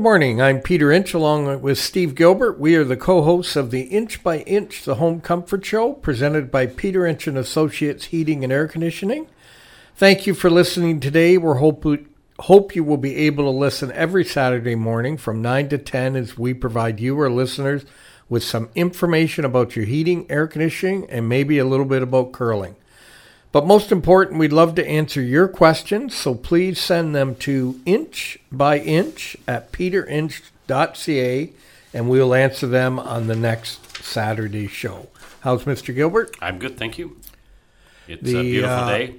Good morning. I'm Peter Inch along with Steve Gilbert. We are the co-hosts of the Inch by Inch, the Home Comfort Show, presented by Peter Inch and Associates Heating and Air Conditioning. Thank you for listening today. We hope hope you will be able to listen every Saturday morning from 9 to 10 as we provide you, our listeners, with some information about your heating, air conditioning, and maybe a little bit about curling. But most important, we'd love to answer your questions, so please send them to inch by inch at peterinch.ca and we'll answer them on the next Saturday show. How's Mr. Gilbert? I'm good, thank you. It's the, a beautiful uh, day.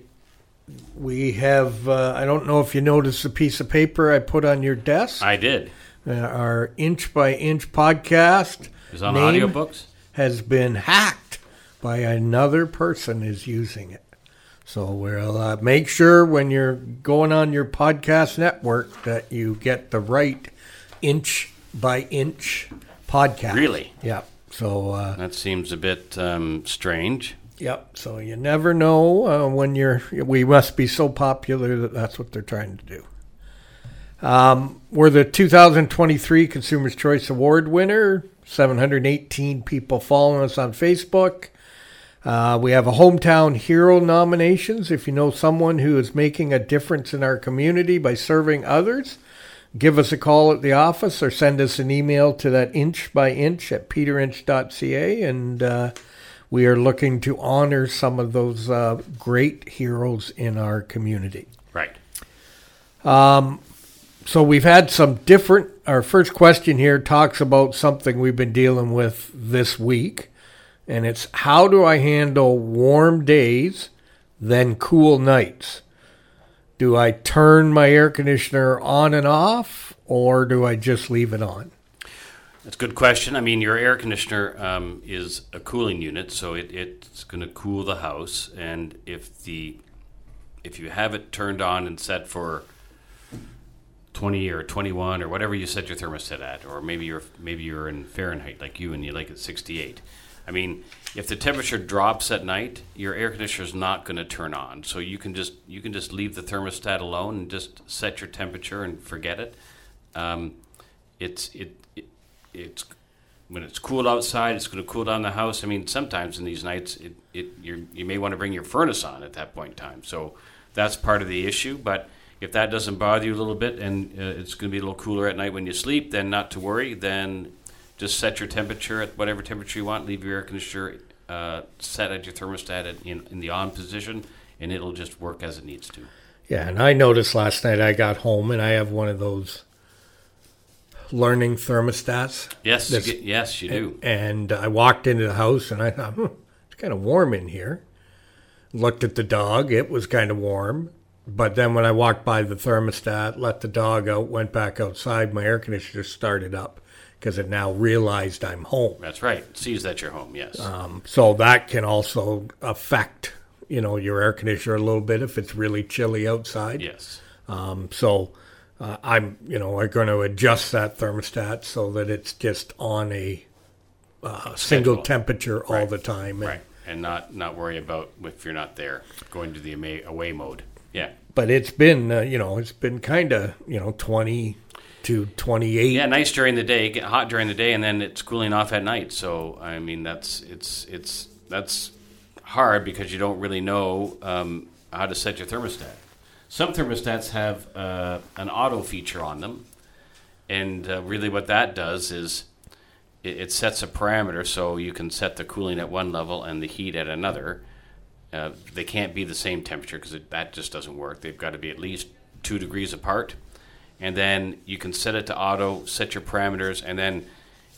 We have, uh, I don't know if you noticed the piece of paper I put on your desk. I did. Uh, our inch by inch podcast is on audiobooks has been hacked by another person is using it. So we'll uh, make sure when you're going on your podcast network that you get the right inch by inch podcast. Really? Yeah. So uh, that seems a bit um, strange. Yep. So you never know uh, when you're. We must be so popular that that's what they're trying to do. Um, we're the 2023 Consumers Choice Award winner. 718 people following us on Facebook. Uh, we have a hometown hero nominations. If you know someone who is making a difference in our community by serving others, give us a call at the office or send us an email to that inch by inch at peterinch.ca. And uh, we are looking to honor some of those uh, great heroes in our community. Right. Um, so we've had some different. Our first question here talks about something we've been dealing with this week and it's how do I handle warm days, then cool nights? Do I turn my air conditioner on and off, or do I just leave it on? That's a good question. I mean, your air conditioner um, is a cooling unit, so it, it's going to cool the house. And if the if you have it turned on and set for 20 or 21 or whatever you set your thermostat at, or maybe you're maybe you're in Fahrenheit like you and you like it 68 I mean, if the temperature drops at night, your air conditioner is not going to turn on. So you can just you can just leave the thermostat alone and just set your temperature and forget it. Um, it's it, it it's when it's cool outside, it's going to cool down the house. I mean, sometimes in these nights, it, it you may want to bring your furnace on at that point in time. So that's part of the issue. But if that doesn't bother you a little bit and uh, it's going to be a little cooler at night when you sleep, then not to worry. Then just set your temperature at whatever temperature you want. Leave your air conditioner uh, set at your thermostat in, in the on position, and it'll just work as it needs to. Yeah, and I noticed last night I got home and I have one of those learning thermostats. Yes, you get, yes, you do. And, and I walked into the house and I thought, hmm, it's kind of warm in here. Looked at the dog; it was kind of warm. But then when I walked by the thermostat, let the dog out, went back outside, my air conditioner started up because it now realized I'm home. That's right. It sees that you're home. Yes. Um, so that can also affect you know your air conditioner a little bit if it's really chilly outside. Yes. Um, so uh, I'm you know I'm going to adjust that thermostat so that it's just on a uh, single temperature right. all the time. And, right. And not not worry about if you're not there going to the away mode. Yeah. But it's been uh, you know it's been kind of you know 20 to 28. Yeah, nice during the day, get hot during the day, and then it's cooling off at night. So I mean, that's it's it's that's hard because you don't really know um, how to set your thermostat. Some thermostats have uh, an auto feature on them, and uh, really what that does is it, it, sets a parameter so you can set the cooling at one level and the heat at another. Uh, they can't be the same temperature because that just doesn't work. They've got to be at least two degrees apart and then you can set it to auto, set your parameters, and then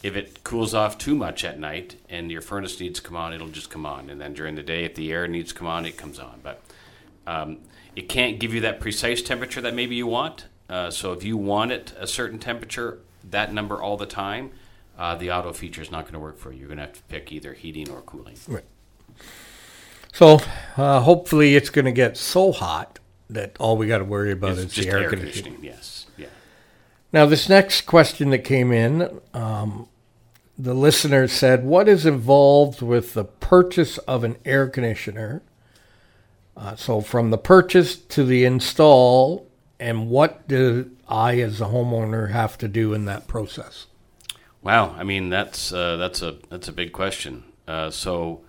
if it cools off too much at night and your furnace needs to come on, it'll just come on. And then during the day, if the air needs to come on, it comes on. But um, it can't give you that precise temperature that maybe you want. Uh, so if you want it a certain temperature, that number all the time, uh, the auto feature is not going to work for you. You're going to have to pick either heating or cooling. Right. So uh, hopefully it's going to get so hot that all we got to worry about it's is the air, air conditioning. conditioning. Yes. Now, this next question that came in, um, the listener said, What is involved with the purchase of an air conditioner? Uh, so, from the purchase to the install and what do I, as a homeowner, have to do in that process? Wow, I mean that's uh, that's a that's a big question. Uh, so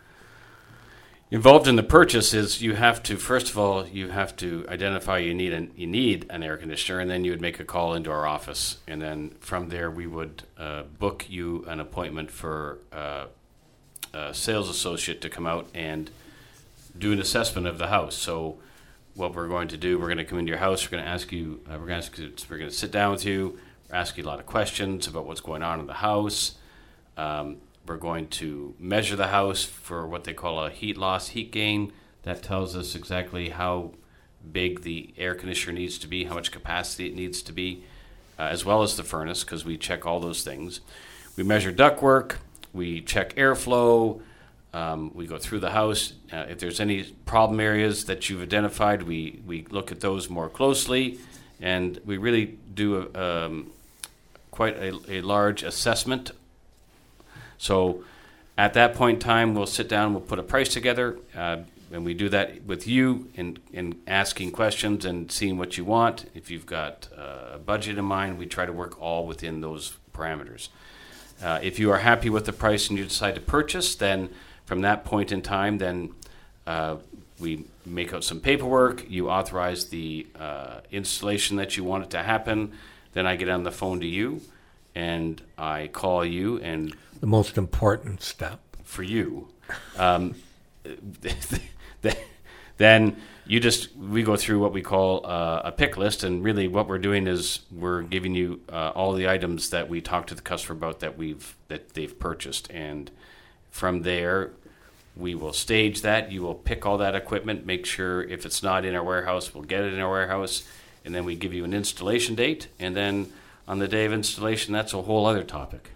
involved in the purchase is you have to first of all you have to identify you need an you need an air conditioner, and then you would make a call into our office, and then from there we would uh, book you an appointment for uh, a sales associate to come out and do an assessment of the house. So what we're going to do, we're going to come into your house. We're going to ask you. Uh, we're going to ask you, we're going to sit down with you, ask you a lot of questions about what's going on in the house. Um, we're going to measure the house for what they call a heat loss, heat gain. That tells us exactly how big the air conditioner needs to be, how much capacity it needs to be, uh, as well as the furnace, because we check all those things. We measure ductwork. We check airflow. Um, we go through the house. Uh, if there's any problem areas that you've identified, we, we look at those more closely, and we really do a, um, quite a, a large assessment. So at that point in time, we'll sit down, we'll put a price together, uh, and we do that with you in, in asking questions and seeing what you want. If you've got uh, a budget in mind, we try to work all within those parameters. Uh, if you are happy with the price and you decide to purchase, then from that point in time, then uh, we make out some paperwork. You authorize the uh, installation that you want it to happen. Then I get on the phone to you, and I call you, and The most important step. for you, um, then you just we go through what we call uh, a pick list, and really what we're doing is we're giving you uh, all the items that we talked to the customer about that we've that they've purchased, and from there we will stage that. You will pick all that equipment, make sure if it's not in our warehouse, we'll get it in our warehouse, and then we give you an installation date, and then on the day of installation, that's a whole other topic.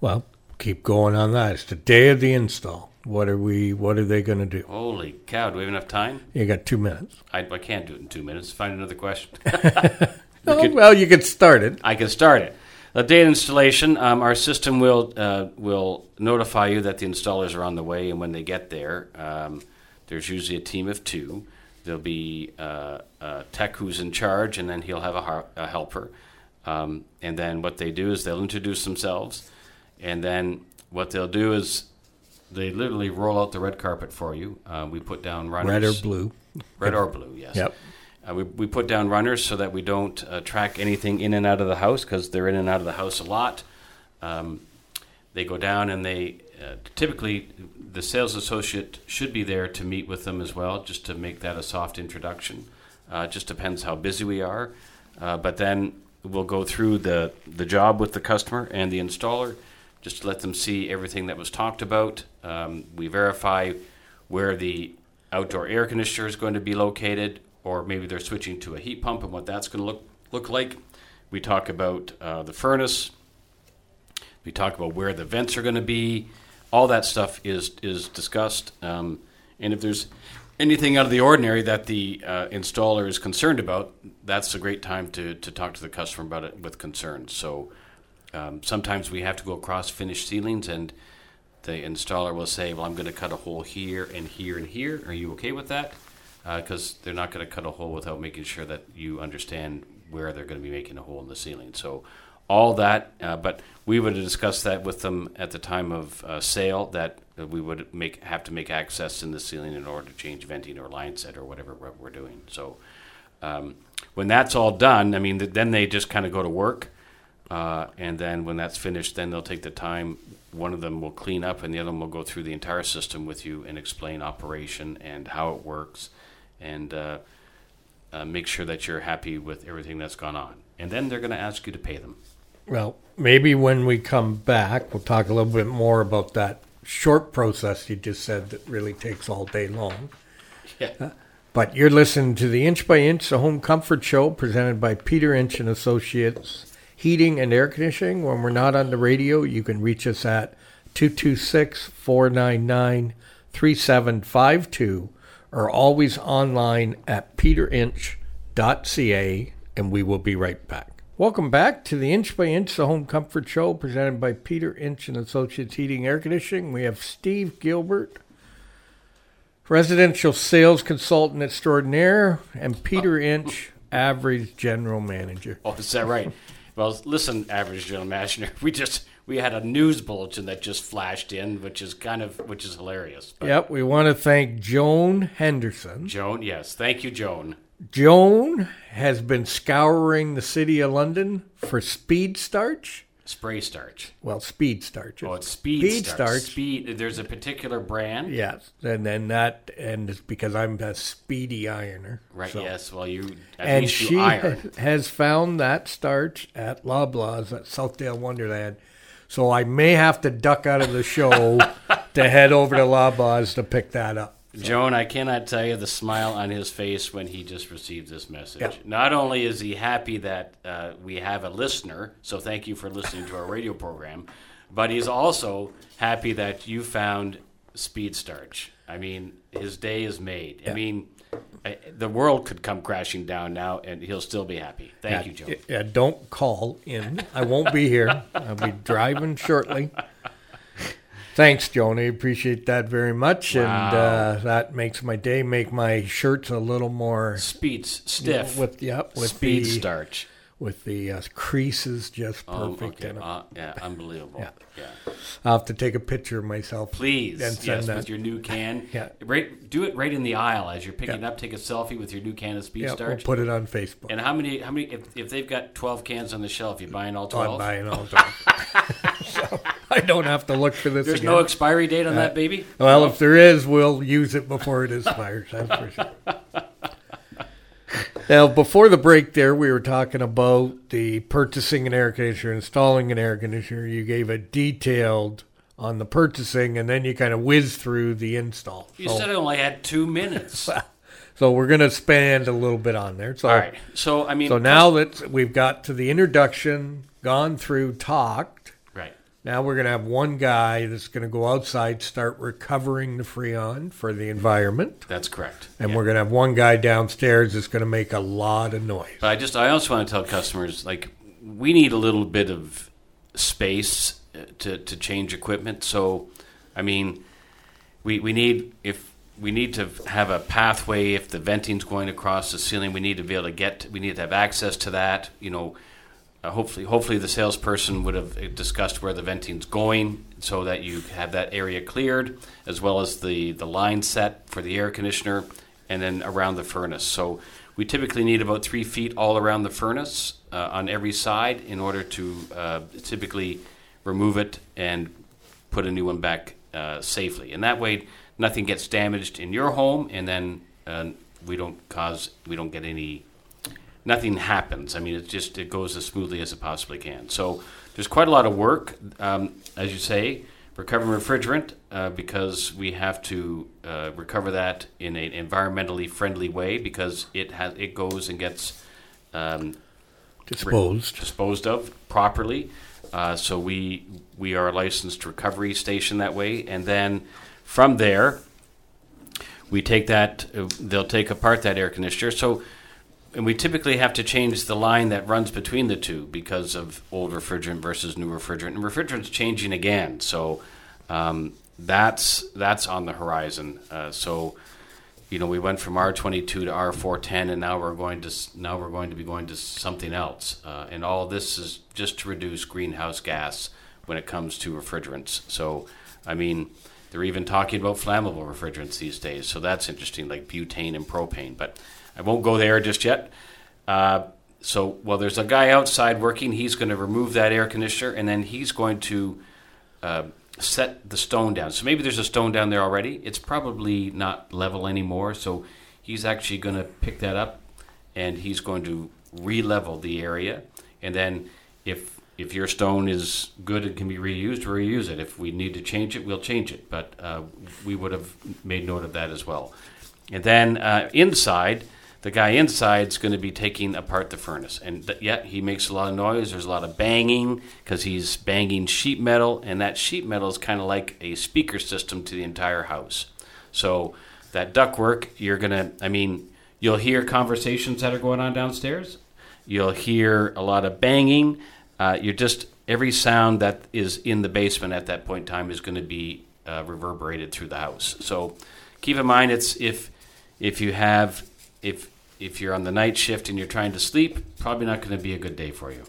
Well, keep going on that. It's the day of the install. What are we? What are they going to do? Holy cow! Do we have enough time? You got two minutes. I, I can't do it in two minutes. Find another question. Oh, could- well, you can start it. I can start it. The day of installation, um, our system will uh, will notify you that the installers are on the way, and when they get there, um, there's usually a team of two. There'll be uh, a tech who's in charge, and then he'll have a, har- a helper. Um, and then what they do is they'll introduce themselves, and then what they'll do is they literally roll out the red carpet for you. Uh, we put down runners, Red or blue. red or blue, yes. Yep. Uh, we, we put down runners so that we don't uh, track anything in and out of the house because they're in and out of the house a lot. Um, they go down and they uh, typically the sales associate should be there to meet with them as well, just to make that a soft introduction. Uh, it just depends how busy we are, uh, but then we'll go through the the job with the customer and the installer, just to let them see everything that was talked about. Um, we verify where the outdoor air conditioner is going to be located, or maybe they're switching to a heat pump and what that's going to look look like. We talk about uh, the furnace. We talk about where the vents are going to be. All that stuff is is discussed. Um, and if there's anything out of the ordinary that the uh, installer is concerned about, that's a great time to, to talk to the customer about it with concerns. So um, sometimes we have to go across finished ceilings, and the installer will say, "Well, I'm going to cut a hole here and here and here. Are you okay with that?" Because they're not going to cut a hole without making sure that you understand where they're going to be making a hole in the ceiling. So all that, uh, but we would discuss that with them at the time of uh, sale. That we would make have to make access in the ceiling in order to change venting or line set or whatever we're, doing. So um, when that's all done, I mean, th- then they just kind of go to work. Uh, and then when that's finished, then they'll take the time. One of them will clean up, and the other one will go through the entire system with you and explain operation and how it works, and uh, uh, make sure that you're happy with everything that's gone on. And then they're going to ask you to pay them. Well, maybe when we come back, we'll talk a little bit more about that short process you just said that really takes all day long. Yeah. Uh, but you're listening to the Inch by Inch, the Home Comfort Show, presented by Peter Inch and Associates Heating and Air Conditioning. When we're not on the radio, you can reach us at 226 499 3752 or always online at peterinch.ca, and we will be right back. Welcome back to the Inch by Inch, the Home Comfort Show, presented by Peter Inch and Associates Heating and Air Conditioning. We have Steve Gilbert residential sales consultant extraordinaire, and Peter oh. Inch, average general manager. Oh, is that right? well, listen, average general manager, we just we had a news bulletin that just flashed in, which is kind of which is hilarious. But yep, we want to thank Joan Henderson. Joan, yes, thank you, Joan. Joan has been scouring the city of London for speed starch. Spray starch. Well, speed starch. Oh, it's speed, speed starch. starch. Speed. There's a particular brand. Yes, and then that, and it's because I'm a speedy ironer. Right. So. Yes. Well, you and she you has found that starch at Loblaws at Southdale Wonderland. So I may have to duck out of the show to head over to Loblaws to pick that up. So. Joan, I cannot tell you the smile on his face when he just received this message. Yep. Not only is he happy that uh, we have a listener, so thank you for listening to our radio program, but he's also happy that you found Speed Starch. I mean, his day is made. Yep. I mean, I, the world could come crashing down now, and he'll still be happy. Thank yeah, you, Joan. Yeah, don't call in. I won't be here. I'll be driving shortly. Thanks, Joni. Appreciate that very much, wow. and uh, that makes my day. Make my shirts a little more speed stiff you know, with yeah with speed the, starch with the uh, creases just oh, perfect. Um, okay. uh, yeah, unbelievable. yeah. yeah. I'll have to take a picture of myself, please. And yes, that. with your new can. yeah, right. Do it right in the aisle as you're picking yeah. up. Take a selfie with your new can of speed yeah, starch. We'll put it on Facebook. And how many? How many? If, if they've got twelve cans on the shelf, you buying all twelve? I'm buying all twelve. so I don't have to look for this. There's again. no expiry date on uh, that baby. Well, if there is, we'll use it before it expires. That's for sure. Now, before the break, there we were talking about the purchasing an air conditioner, installing an air conditioner. You gave a detailed on the purchasing, and then you kind of whizzed through the install. You so, said I only had two minutes. so we're going to spend a little bit on there. So, All right. So I mean, so now that we've got to the introduction, gone through, talk, now we're going to have one guy that's going to go outside, start recovering the freon for the environment. That's correct. And yeah. we're going to have one guy downstairs that's going to make a lot of noise. But I just, I also want to tell customers like we need a little bit of space uh, to to change equipment. So, I mean, we we need if we need to have a pathway if the venting's going across the ceiling. We need to be able to get. We need to have access to that. You know uh, hopefully, hopefully the salesperson would have discussed where the venting's going, so that you have that area cleared, as well as the the line set for the air conditioner, and then around the furnace. So we typically need about three feet all around the furnace uh, on every side in order to uh, typically remove it and put a new one back uh, safely. And that way, nothing gets damaged in your home, and then uh, we don't cause we don't get any nothing happens. I mean, it just it goes as smoothly as it possibly can. So there's quite a lot of work, um, as you say, recovering refrigerant uh, because we have to uh, recover that in an environmentally friendly way because it has it goes and gets um, disposed re- disposed of properly. Uh, so we we are a licensed recovery station that way, and then from there we take that. Uh, they'll take apart that air conditioner. So and we typically have to change the line that runs between the two because of old refrigerant versus new refrigerant. And refrigerant's changing again, so um, that's that's on the horizon. Uh, so, you know, we went from R twenty two to R four ten, and now we're going to now we're going to be going to something else. Uh, and all this is just to reduce greenhouse gas when it comes to refrigerants. So, I mean. They're even talking about flammable refrigerants these days, so that's interesting, like butane and propane. But I won't go there just yet. Uh, so, well, there's a guy outside working. He's going to remove that air conditioner, and then he's going to uh, set the stone down. So maybe there's a stone down there already. It's probably not level anymore. So he's actually going to pick that up, and he's going to re-level the area. And then if if your stone is good and can be reused, reuse it. If we need to change it, we'll change it. But uh, we would have made note of that as well. And then uh, inside the guy inside is going to be taking apart the furnace. And th- yeah, he makes a lot of noise. There's a lot of banging because he's banging sheet metal, and that sheet metal is kind of like a speaker system to the entire house. So that ductwork, you're going to, I mean, you'll hear conversations that are going on downstairs. You'll hear a lot of banging. Uh, you're just, every sound that is in the basement at that point in time is going to be uh, reverberated through the house. So keep in mind, it's if if you have if if you're on the night shift and you're trying to sleep, probably not going to be a good day for you.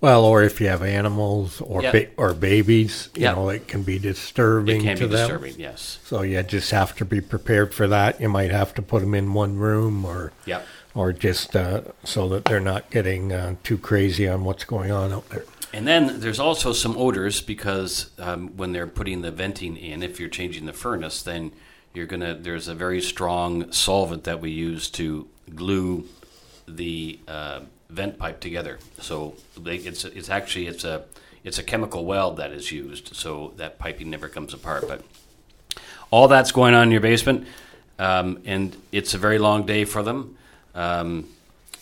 Well, or if you have animals or Yeah. ba- or babies, you Yeah. know, it can be disturbing It can to be them. disturbing. Yes. So you just have to be prepared for that. You might have to put them in one room or Yep. or just uh, so that they're not getting uh, too crazy on what's going on out there. And then there's also some odors because um, when they're putting the venting in, if you're changing the furnace, then you're gonna. There's a very strong solvent that we use to glue the uh, vent pipe together. So it's it's actually it's a it's a chemical weld that is used, so that piping never comes apart. But all that's going on in your basement, um, and it's a very long day for them. Um,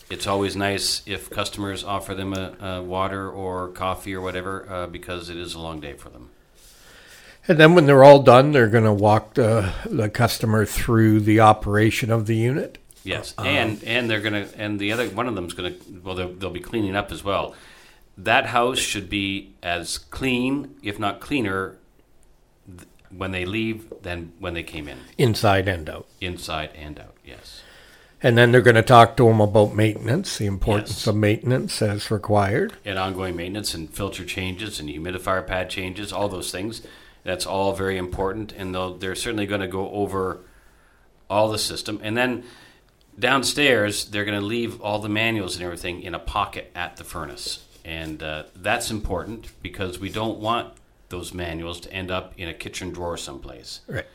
it's always nice if customers offer them a, a water or coffee or whatever uh, because it is a long day for them. And then when they're all done, they're going to walk the, the customer through the operation of the unit. Yes, uh, and and they're gonna and the other one of them's gonna well they'll, they'll be cleaning up as well. That house should be as clean, if not cleaner, th- when they leave than when they came in, inside and out. inside and out. Yes. And then they're going to talk to them about maintenance, the importance Yes. of maintenance as required. and ongoing maintenance and filter changes and humidifier pad changes, all those things. That's all very important, and they're certainly going to go over all the system. And then downstairs, they're going to leave all the manuals and everything in a pocket at the furnace, and uh, that's important because we don't want those manuals to end up in a kitchen drawer someplace. Right.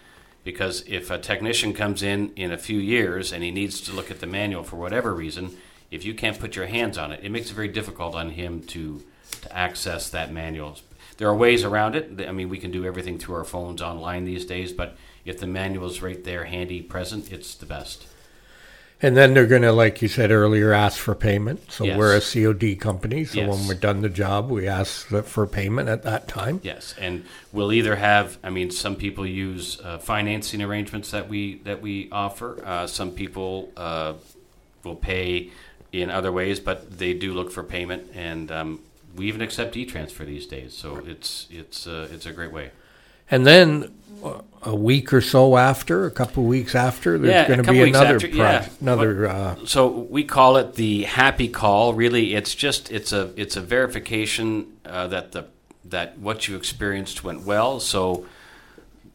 Because if a technician comes in in a few years and he needs to look at the manual for whatever reason, if you can't put your hands on it, it makes it very difficult on him to to access that manual. There are ways around it. I mean, we can do everything through our phones online these days, but if the manual's right there, handy, present, it's the best. And then they're going to, like you said earlier, ask for payment. So Yes. we're a COD company. So Yes. when we're done the job, we ask for payment at that time. Yes, and we'll either have. I mean, some people use uh, financing arrangements that we that we offer. Uh, some people uh, will pay in other ways, but they do look for payment, and um, we even accept e-transfer these days. So it's it's uh, it's a great way. And then uh, a week or so after, a couple of weeks after, there's Yeah, going to be another after, pro- yeah. another uh, So we call it the happy call. Really, it's just it's a it's a verification uh, that the that what you experienced went well. So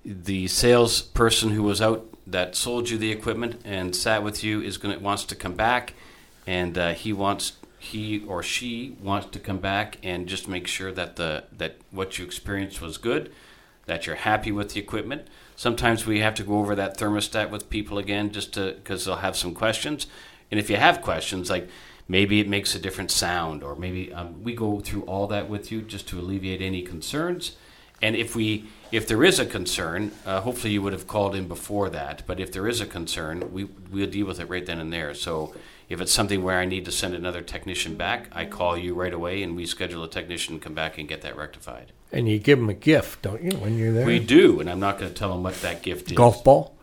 the salesperson who was out that sold you the equipment and sat with you is going to wants to come back, and uh, he wants he or she wants to come back and just make sure that the that what you experienced was good, that you're happy with the equipment. Sometimes we have to go over that thermostat with people again just to because they'll have some questions, and if you have questions like maybe it makes a different sound or maybe um, we go through all that with you just to alleviate any concerns. And if we if there is a concern uh, hopefully you would have called in before that but if there is a concern we we'll deal with it right then and there. So if it's something where i need to send another technician back i call you right away and we schedule a technician to come back and get that rectified and you give them a gift, don't you, when you're there? we do and i'm not going to tell them what that gift is Golf ball,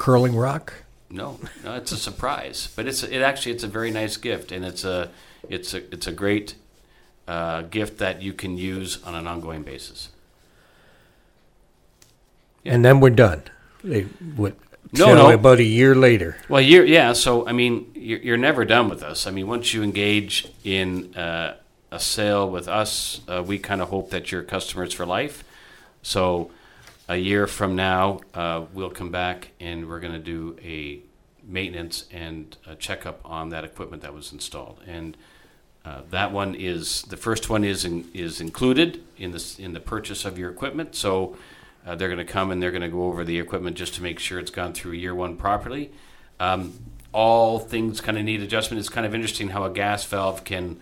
curling rock. No, no, it's a surprise, but it's it actually it's a very nice gift, and it's a it's a it's a great uh, gift that you can use on an ongoing basis. And then we're done. They would No, no. about a year later. Well, you're yeah. So I mean, you're, you're never done with us. I mean, once you engage in uh, a sale with us, uh, we kind of hope that you're customers for life. So a year from now, uh, we'll come back and we're going to do a maintenance and a checkup on that equipment that was installed. And uh, that one is the first one is in, is included in this in the purchase of your equipment. So uh, they're going to come and they're going to go over the equipment just to make sure it's gone through year one properly. Um, all things kind of need adjustment. It's kind of interesting how a gas valve can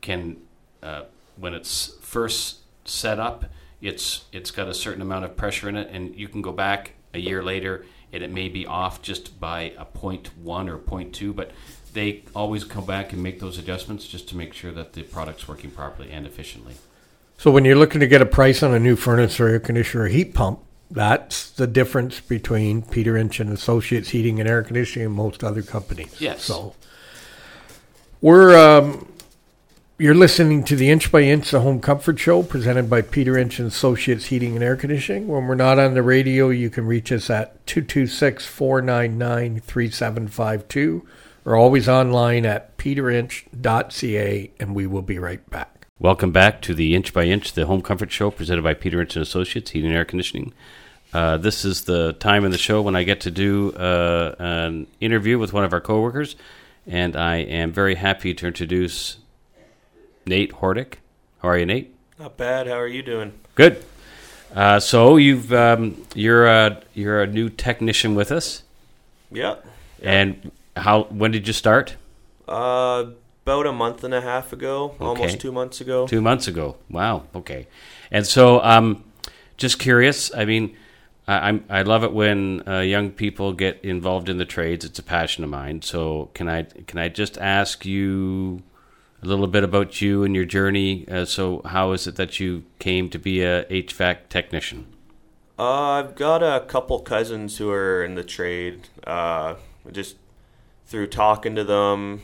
can uh, when it's first set up, it's it's got a certain amount of pressure in it, and you can go back a year later and it may be off just by a point one or point two, but they always come back and make those adjustments just to make sure that the product's working properly and efficiently. So when you're looking to get a price on a new furnace or air conditioner or heat pump, that's the difference between Peter Inch and Associates Heating and Air Conditioning and most other companies. Yes. So we're um, you're listening to the Inch by Inch, the Home Comfort Show, presented by Peter Inch and Associates Heating and Air Conditioning. When we're not on the radio, you can reach us at 226 499 3752 or always online at peterinch.ca, and we will be right back. Welcome back to the Inch by Inch, the Home Comfort Show presented by Peter Inch and Associates, Heating and Air Conditioning. Uh, this is the time in the show when I get to do uh, an interview with one of our coworkers, and I am very happy to introduce Nate Hordick. How are you, Nate? Not bad. How are you doing? Good. Uh, so you've um, you're a you're a new technician with us, Yep. and how when did you start? Uh, about a month and a half ago, Okay. almost two months ago. Two months ago. Wow. Okay. And so, um, just curious. I mean, I, I'm I love it when uh, young people get involved in the trades. It's a passion of mine. So can I can I just ask you a little bit about you and your journey? Uh, so how is it that you came to be a HVAC technician? Uh, I've got a couple cousins who are in the trade. Uh, just through talking to them,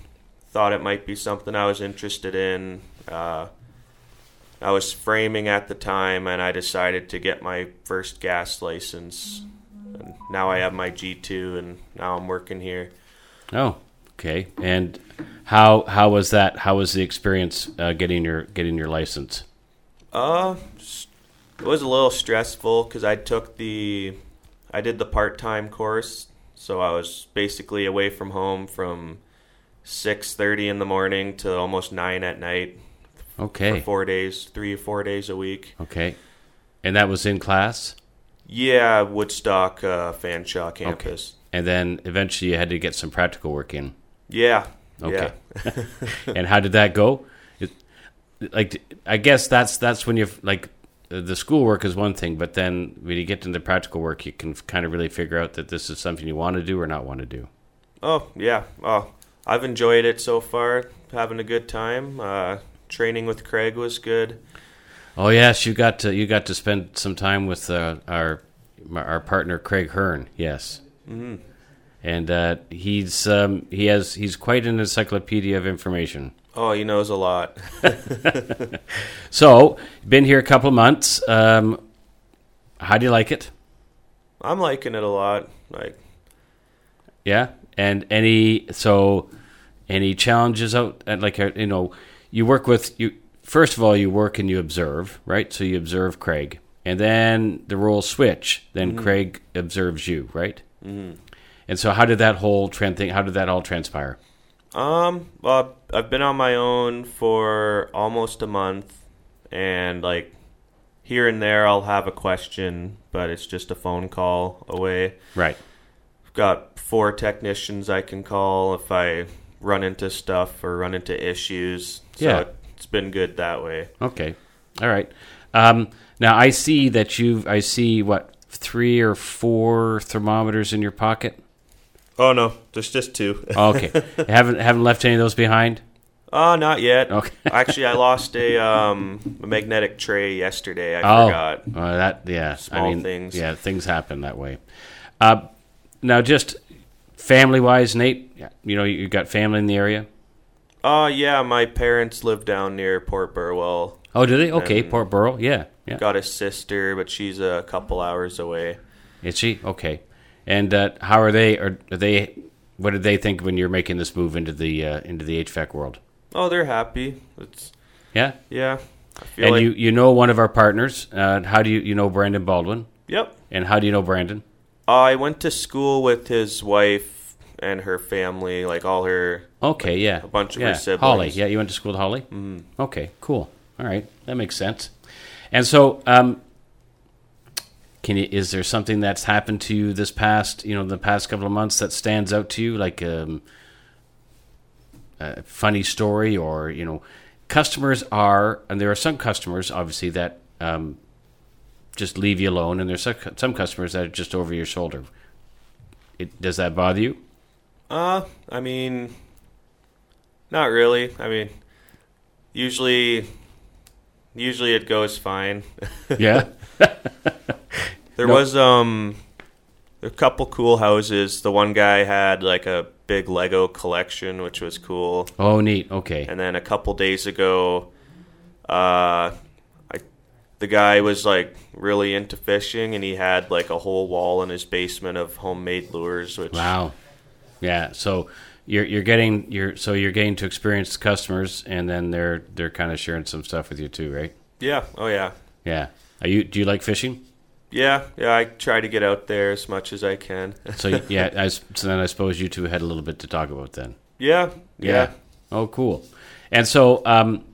thought it might be something I was interested in. Uh, I was framing at the time, and I decided to get my first gas license. And now I have my G2, and now I'm working here. Oh, okay. And how how was that? How was the experience uh, getting your getting your license? Uh, it was a little stressful because I took the, I did the part time course, so I was basically away from home from six thirty in the morning to almost nine at night for Okay. four days, three or four days a week. Okay. And that was in class. Yeah, Woodstock uh, Fanshawe campus. and then eventually you had to get some practical work in. Yeah. Okay. Yeah. and how did that go? It, like, I guess that's that's when you've like the schoolwork is one thing, but then when you get into the practical work, you can kind of really figure out that this is something you want to do or not want to do. Oh yeah. Oh, I've enjoyed it so far. Having a good time. Uh, training with Craig was good. Oh yes, you got to you got to spend some time with uh, our our partner Craig Hearn. Yes. hmm And uh, he's um, he has he's quite an encyclopedia of information. Oh, he knows a lot. So, been here a couple of months. Um, how do you like it? I'm liking it a lot. Like, Yeah, and any so any challenges out and like uh, you know you work with you first of all you work and you observe right? So you observe Craig. And then the roles switch. Then Craig observes you right? Hmm and so how did that whole trend thing how did that all transpire? Um, well, I've been on my own for almost a month, and like here and there, I'll have a question, but it's just a phone call away. right. I've got four technicians I can call if I run into stuff or run into issues. So Yeah. it's been good that way. okay all right um, now I see that you've I see what three or four thermometers in your pocket Oh no, there's just two. oh, okay haven't haven't left any of those behind Oh, not yet. okay Actually, I lost a um a magnetic tray yesterday. I oh, forgot. uh, that yeah. Small I mean, things. Yeah, things happen that way. Uh, now, just family wise, Nate, you know, you got family in the area. Oh yeah, my parents live down near Port Burwell. Oh, do they? Okay, Port Burwell. Yeah, yeah. Got a sister, but she's a couple hours away. Is she okay? And uh, how are they? Are, are they? What did they think when you're making this move into the uh, into the HVAC world? Oh, they're happy. It's Yeah, yeah. And like you you know one of our partners. Uh, how do you you know Brandon Baldwin? yep. And how do you know Brandon? I went to school with his wife and her family, like all her. Okay, yeah, A bunch of yeah. her siblings. Holly, yeah, you went to school with Holly. Mm, Okay, cool. All right, that makes sense. And so, um, can you? Is there something that's happened to you this past, you know, the past couple of months that stands out to you, like um, a funny story, or you know, customers are, and there are some customers, obviously, that um, just leave you alone, and there's some some customers that are just over your shoulder. It, does that bother you? Uh, I mean, not really. I mean, usually, usually it goes fine. Yeah. There No. was um a couple cool houses. The one guy had like a big Lego collection, which was cool. oh, neat. Okay. And then a couple days ago, uh, I the guy was like really into fishing, and he had like a whole wall in his basement of homemade lures. Which Wow. Yeah. So you're you're getting you're so you're getting to experience customers, and then they're they're kind of sharing some stuff with you too, right? Yeah. Oh yeah. Yeah. Are you do you like fishing? Yeah. Yeah. I try to get out there as much as I can. So yeah, I, so then I suppose you two had a little bit to talk about then. yeah. Yeah. Oh, cool. And so um,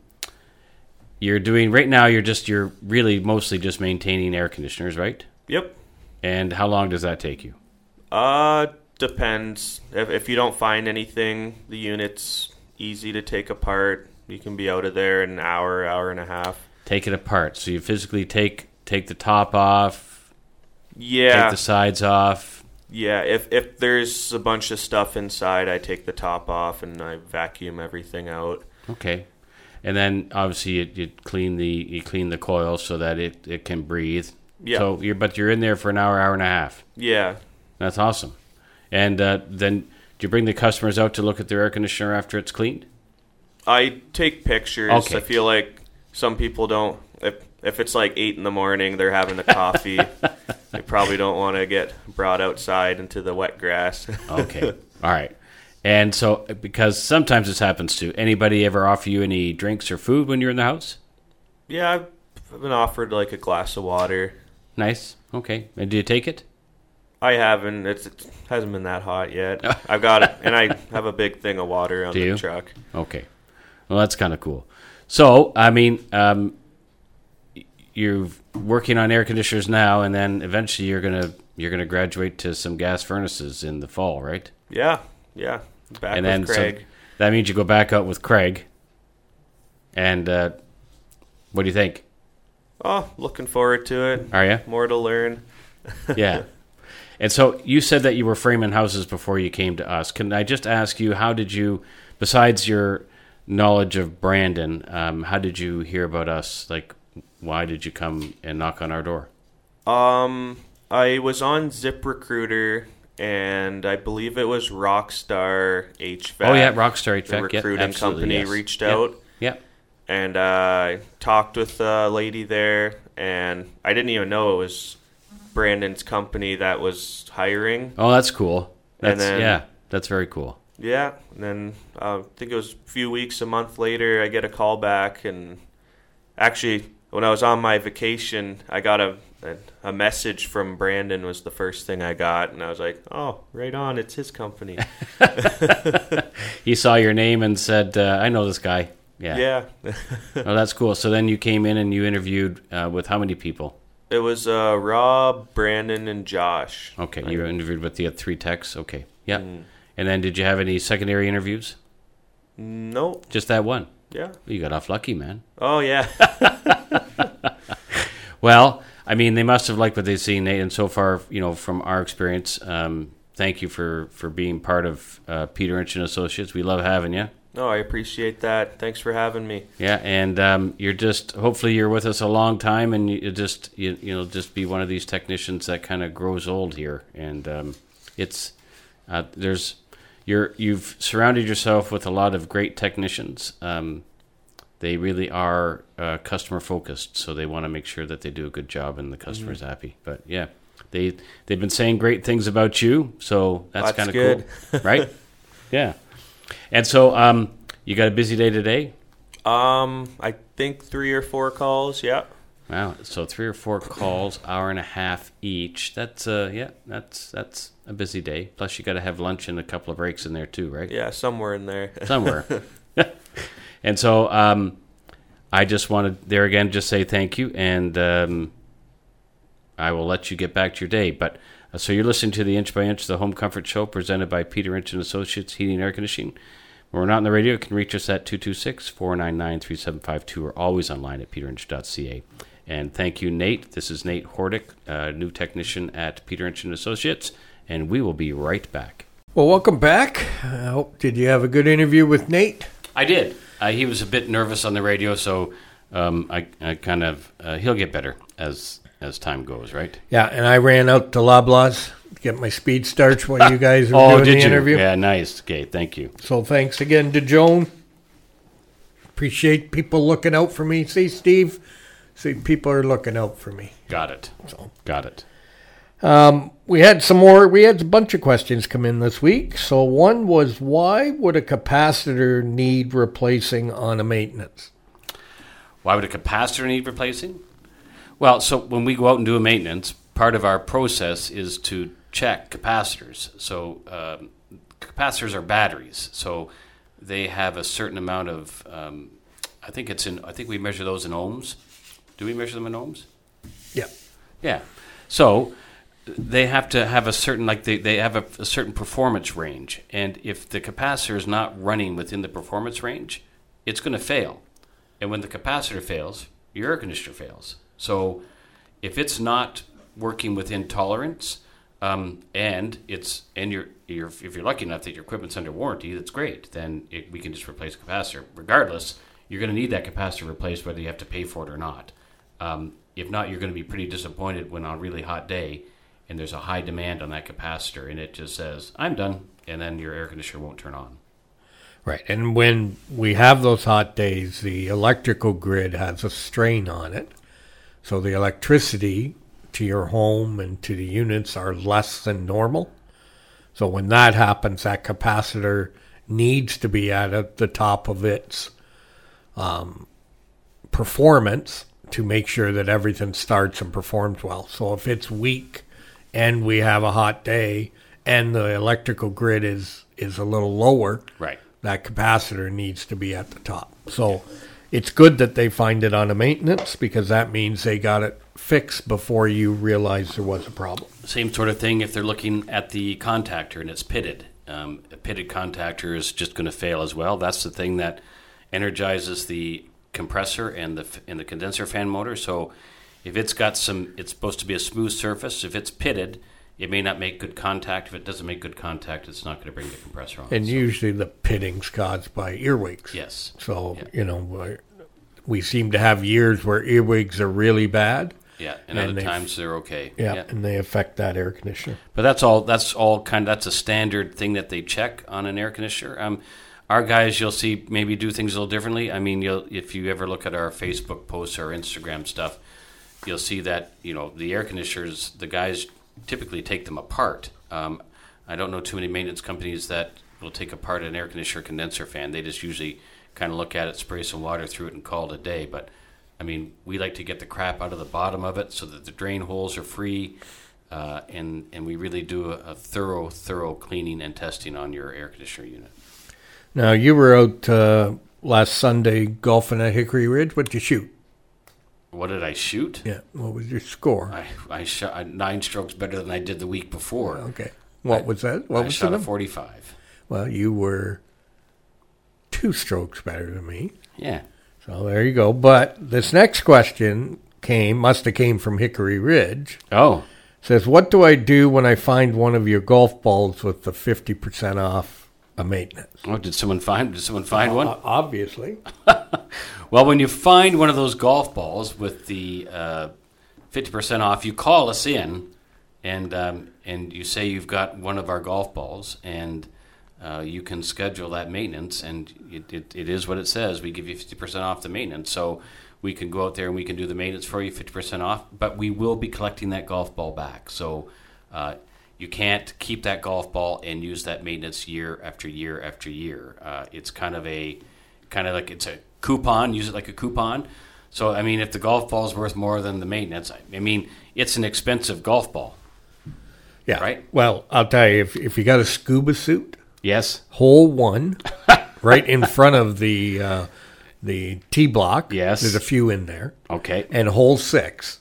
you're doing right now. You're just you're really mostly just maintaining air conditioners, right? Yep. And how long does that take you? Uh, depends. If, if you don't find anything, the unit's easy to take apart. You can be out of there in an hour, hour and a half. Take it apart. So you physically take take the top off, Yeah, take the sides off. yeah. If if there's a bunch of stuff inside, I take the top off and I vacuum everything out. Okay. And then obviously you, you clean the you clean the coil so that it, it can breathe. Yeah. So you're but you're in there for an hour, hour and a half. Yeah, That's awesome. And uh, then do you bring the customers out to look at their air conditioner after it's cleaned? I take pictures. Okay. I feel like some people don't. If if it's like eight in the morning, they're having a coffee. they probably don't want to get brought outside into the wet grass. Okay. All right. And so, because sometimes this happens too. Anybody ever offer you any drinks or food when you're in the house? yeah, I've I've been offered like a glass of water. Nice. Okay. And do you take it? I haven't. It's, it hasn't been that hot yet. I've got it, and I have a big thing of water on Do the you? truck. Okay. Well, that's kind of cool. So, I mean, um, you're working on air conditioners now, and then eventually you're gonna you're gonna graduate to some gas furnaces in the fall, right? Yeah, yeah. Back and with then so that means you go back out with Craig. And uh, what do you think? oh, looking forward to it. Are you? More to learn. yeah. And so you said that you were framing houses before you came to us. Can I just ask you, how did you, besides your knowledge of Brandon, um, how did you hear about us? Like, why did you come and knock on our door? Um, I was on ZipRecruiter, and I believe it was Rockstar HVAC. oh yeah, Rockstar HVAC. Yep, recruiting absolutely, company yes. reached Yep, out, Yep. and uh, I talked with a lady there, and I didn't even know it was Brandon's company that was hiring. Oh, that's cool. That's then- yeah, that's very cool. Yeah, and then uh, I think it was a few weeks, a month later, I get a call back, and actually, when I was on my vacation, I got a, a message from Brandon was the first thing I got, and I was like, oh, right on, it's his company. He saw your name and said, uh, "I know this guy." Yeah. yeah, Oh, that's cool. So then you came in and you interviewed uh, with how many people? It was uh, Rob, Brandon, and Josh. Okay, you interviewed with the three techs. Okay, yeah. Mm. And then did you have any secondary interviews? Nope. Just that one. Yeah. You got off lucky, man. Oh yeah. Well, I mean, they must have liked what they've seen, Nate. And so far, you know, from our experience, um, thank you for for being part of uh, Peter Inch and Associates. We love having you. No, I appreciate that. Thanks for having me. Yeah, and um, you're just hopefully you're with us a long time, and you just you you know just be one of these technicians that kind of grows old here, and um, it's uh, there's you're you've surrounded yourself with a lot of great technicians. Um, they really are uh, customer focused, so they want to make sure that they do a good job and the customer's happy. But yeah, they they've been saying great things about you, so that's, That's kind of good. cool, right? yeah, and so um, you got a busy day today. Um, I think three or four calls. Yeah. Wow. So three or four calls, hour and a half each. That's uh yeah, that's that's a busy day. Plus you got to have lunch and a couple of breaks in there too, right? Yeah, somewhere in there. Somewhere. and so um I just wanted there again just say thank you and um I will let you get back to your day, but so you're listening to the Inch by Inch, the Home Comfort Show, presented by Peter Inch and Associates Heating and Air Conditioning. When we're not on the radio, you can reach us at 226-499-3752 or always online at peterinch.ca. And thank you, Nate. This is Nate Hordick, uh, new technician at Peter Inch and Associates, and we will be right back. Well, welcome back. I hope did you have a good interview with Nate? I did. Uh, he was a bit nervous on the radio, so um, I, I kind of uh, he'll get better as as time goes, right? Yeah, and I ran out to Loblaws to get my speed starch while you guys were Oh, doing did the you? interview. Yeah, nice. Okay, thank you. So thanks again to Joan. Appreciate people looking out for me. See, Steve, see, people are looking out for me. Got it. So, Got it. Um, we had some more. We had a bunch of questions come in this week. So one was, why would a capacitor need replacing on a maintenance? Why would a capacitor need replacing? Well, so when we go out and do a maintenance, part of our process is to check capacitors. So um, capacitors are batteries, so they have a certain amount of. Um, I think it's in. I think we measure those in ohms. Do we measure them in ohms? Yeah. Yeah. So they have to have a certain like they, they have a, a certain performance range, and if the capacitor is not running within the performance range, it's going to fail. And when the capacitor fails, your air conditioner fails. So if it's not working within tolerance, um, and it's and you're, you're if you're lucky enough that your equipment's under warranty, that's great. Then it, we can just replace capacitor. Regardless, you're going to need that capacitor replaced whether you have to pay for it or not. Um, if not, you're going to be pretty disappointed when on a really hot day and there's a high demand on that capacitor and it just says, I'm done, and then your air conditioner won't turn on. Right. And when we have those hot days, the electrical grid has a strain on it. So the electricity to your home and to the units are less than normal. So when that happens, that capacitor needs to be at the top of its um, performance to make sure that everything starts and performs well. So if it's weak and we have a hot day and the electrical grid is is a little lower, Right. that capacitor needs to be at the top. So it's good that they find it on a maintenance because that means they got it fixed before you realize there was a problem. Same sort of thing if they're looking at the contactor and it's pitted. Um, a pitted contactor is just going to fail as well. That's the thing that energizes the compressor and the and the condenser fan motor. So if it's got some, it's supposed to be a smooth surface. If it's pitted, it may not make good contact. If it doesn't make good contact, it's not going to bring the compressor on. And So, usually the pitting's caused by earwigs. yes, So, Yeah. you know, we- seem to have years where earwigs are really bad. yeah, and, And other they- times they're okay. Yeah, and they affect that air conditioner. But that's all. That's all kind. That's a standard thing that they check on an air conditioner. Um, our guys, you'll see, maybe do things a little differently. I mean, you'll if you ever look at our Facebook posts or Instagram stuff, you'll see that you know the air conditioners. The guys typically take them apart. Um, I don't know too many maintenance companies that will take apart an air conditioner condenser fan. They just usually kind of look at it, spray some water through it, and call it a day. But I mean, we like to get the crap out of the bottom of it so that the drain holes are free, uh, and and we really do a, a thorough, thorough cleaning and testing on your air conditioner unit. Now, you were out uh, last Sunday golfing at Hickory Ridge. What'd you shoot? What did I shoot? Yeah, what was your score? I, I shot nine strokes better than I did the week before. Okay. What I- was that? What I was shot a 45. Well, you were two strokes better than me. Yeah. So there you go. But this next question came, must have came from Hickory Ridge. Oh, Says, what do I do when I find one of your golf balls with the 50% off a maintenance? oh, did someone find? Did someone find one? Obviously. Well, when you find one of those golf balls with the uh, fifty percent off, you call us in, and um, and you say you've got one of our golf balls, and uh, you can schedule that maintenance, and it, it, it is what it says. We give you fifty percent off the maintenance, so we can go out there and we can do the maintenance for you, fifty percent off. But we will be collecting that golf ball back, so. You can't keep that golf ball and use that maintenance year after year after year. Uh, it's kind of a kind of like it's a coupon. Use it like a coupon. So I mean, if the golf ball is worth more than the maintenance, I, I mean, it's an expensive golf ball. Yeah. Right. Well, I'll tell you, if, if you got a scuba suit, Yes. hole one, right in front of the uh, the T block. Yes. There's a few in there. Okay. And hole six,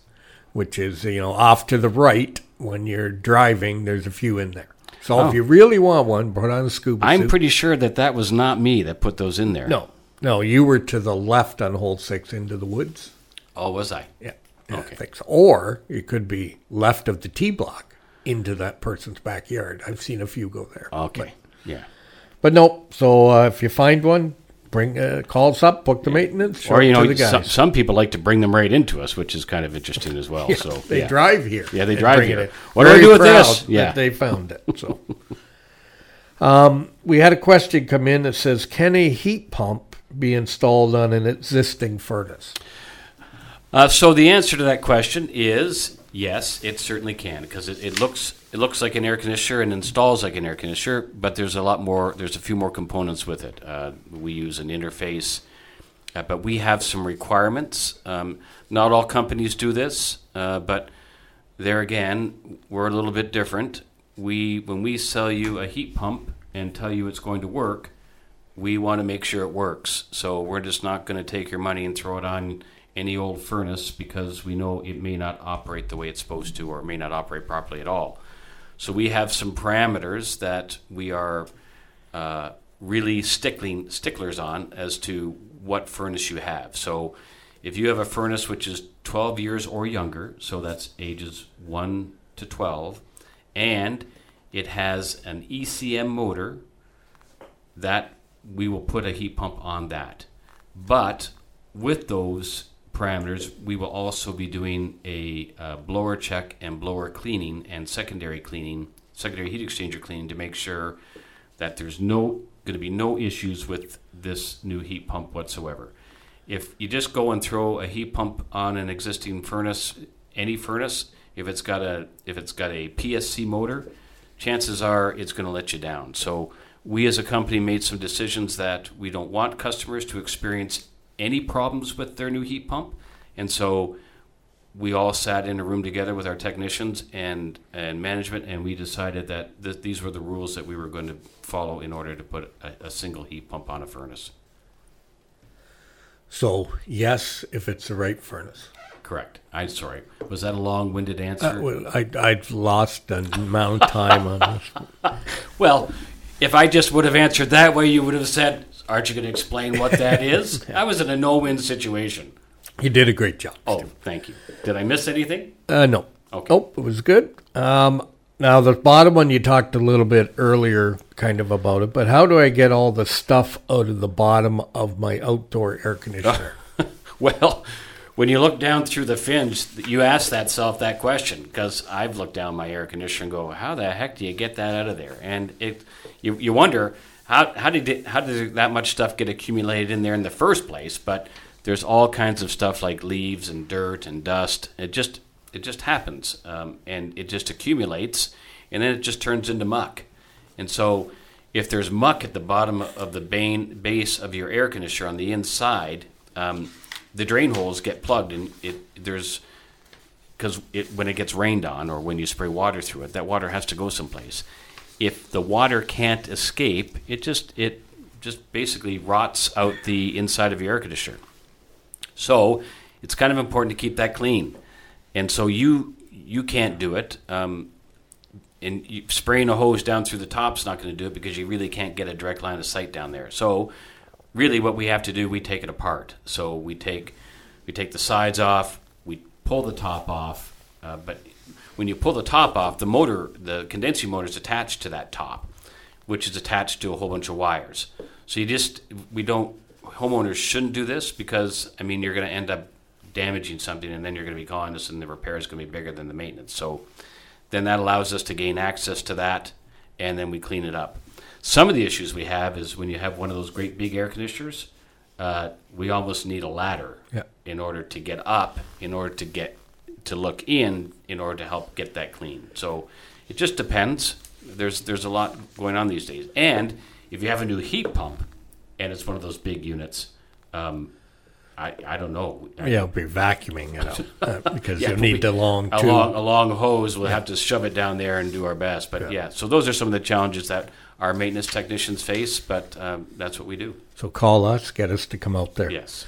which is, you know, off to the right when you're driving, there's a few in there. So Oh. if you really want one, put on a scuba I'm suit. pretty sure that that was not me that put those in there. No, no, you were to the left on hole six into the woods. Oh, was I? Yeah. yeah Okay. I think so. Or it could be left of the T block into that person's backyard. I've seen a few go there. Okay. Yeah. But nope. So uh, if you find one, bring uh, call us up, book the maintenance, Or you know, some, some people like to bring them right into us, which is kind of interesting as well. Yeah, so they yeah. drive here. Yeah, they drive here. What do I do with this? that Yeah. they found it. So, um, we had a question come in that says, "Can a heat pump be installed on an existing furnace?" Uh, so the answer to that question is Yes, it certainly can because it, it looks it looks like an air conditioner and installs like an air conditioner, but there's a lot more. There's a few more components with it. Uh, we use an interface, uh, but we have some requirements. Um, not all companies do this, uh, but there again, we're a little bit different. We when we sell you a heat pump and tell you it's going to work, we want to make sure it works. So we're just not going to take your money and throw it on any old furnace because we know it may not operate the way it's supposed to or may not operate properly at all. So we have some parameters that we are uh, really stickling sticklers on as to what furnace you have. So if you have a furnace which is 12 years or younger, so that's ages 1 to 12, and it has an ECM motor, that we will put a heat pump on that. But with those parameters, we will also be doing a uh, blower check and blower cleaning and secondary cleaning, secondary heat exchanger cleaning to make sure that there's no going to be no issues with this new heat pump whatsoever. If you just go and throw a heat pump on an existing furnace, any furnace, if it's got a if it's got a PSC motor, chances are it's going to let you down. So we as a company made some decisions that we don't want customers to experience any problems with their new heat pump. And so we all sat in a room together with our technicians and, and management, and we decided that th- these were the rules that we were going to follow in order to put a, a single heat pump on a furnace. So, yes, if it's the right furnace. Correct. I'm sorry. Was that a long-winded Uh, answer? well, I, I've lost an amount of time on this. Well, if I just would have answered that way, you would have said, "Aren't you going to explain what that is?" I was in a no-win situation. You did a great job. Oh, thank you. Did I miss anything? Uh, no. Okay. Nope, it was good. Um, now, the bottom one, you talked a little bit earlier kind of about it, but how do I get all the stuff out of the bottom of my outdoor air conditioner? Well, when you look down through the fins, you ask that self that question because I've looked down my air conditioner and go, "How the heck do you get that out of there?" And it, you, you wonder how how did it, how did that much stuff get accumulated in there in the first place? But there's all kinds of stuff like leaves and dirt and dust. It just it just happens, um, and it just accumulates, and then it just turns into muck. And so, if there's muck at the bottom of the base of your air conditioner on the inside, um, the drain holes get plugged, and it there's because when it gets rained on or when you spray water through it, that water has to go someplace. If the water can't escape, it just it just basically rots out the inside of your air conditioner. So it's kind of important to keep that clean. And so you you can't do it. Um, and you, spraying a hose down through the top's not going to do it because you really can't get a direct line of sight down there. So really, what we have to do, we take it apart. So we take we take the sides off, we pull the top off. Uh, but when you pull the top off, the motor, the condensing motor, is attached to that top, which is attached to a whole bunch of wires. So you just we don't homeowners shouldn't do this because I mean you're going to end up damaging something and then you're going to be calling this and the repair is going to be bigger than the maintenance. So then that allows us to gain access to that and then we clean it up. Some of the issues we have is when you have one of those great big air conditioners, uh, we almost need a ladder Yeah. in order to get up, in order to get to look in, in order to help get that clean. So it just depends. There's there's a lot going on these days, and if you have a new heat pump and it's one of those big units, um, I I don't know. yeah, I'll be vacuuming it out uh, because Yeah, you'll need the long a tube. long, a long hose. We'll have to shove it down there and do our best. But yeah. so those are some of the challenges that our maintenance technicians face. But um, that's what we do. So call us, get us to come out there. Yes.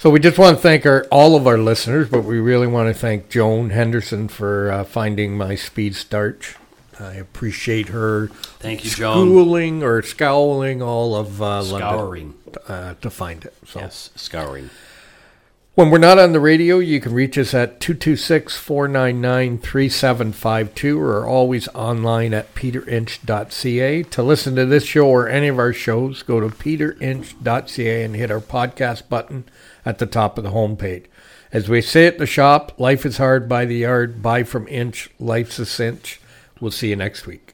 So we just want to thank our all of our listeners, but we really want to thank Joan Henderson for uh, finding my speed starch. I appreciate her Thank you, Joan. schooling or scowling all of uh, Scouring. London uh, to find it. So Yes, scouring. when we're not on the radio, you can reach us at 226-499-3752 or always online at peterinch.ca. To listen to this show or any of our shows, go to peterinch.ca and hit our podcast button at the top of the homepage. As we say at the shop, life is hard by the yard, buy from inch, life's a cinch. We'll see you next week.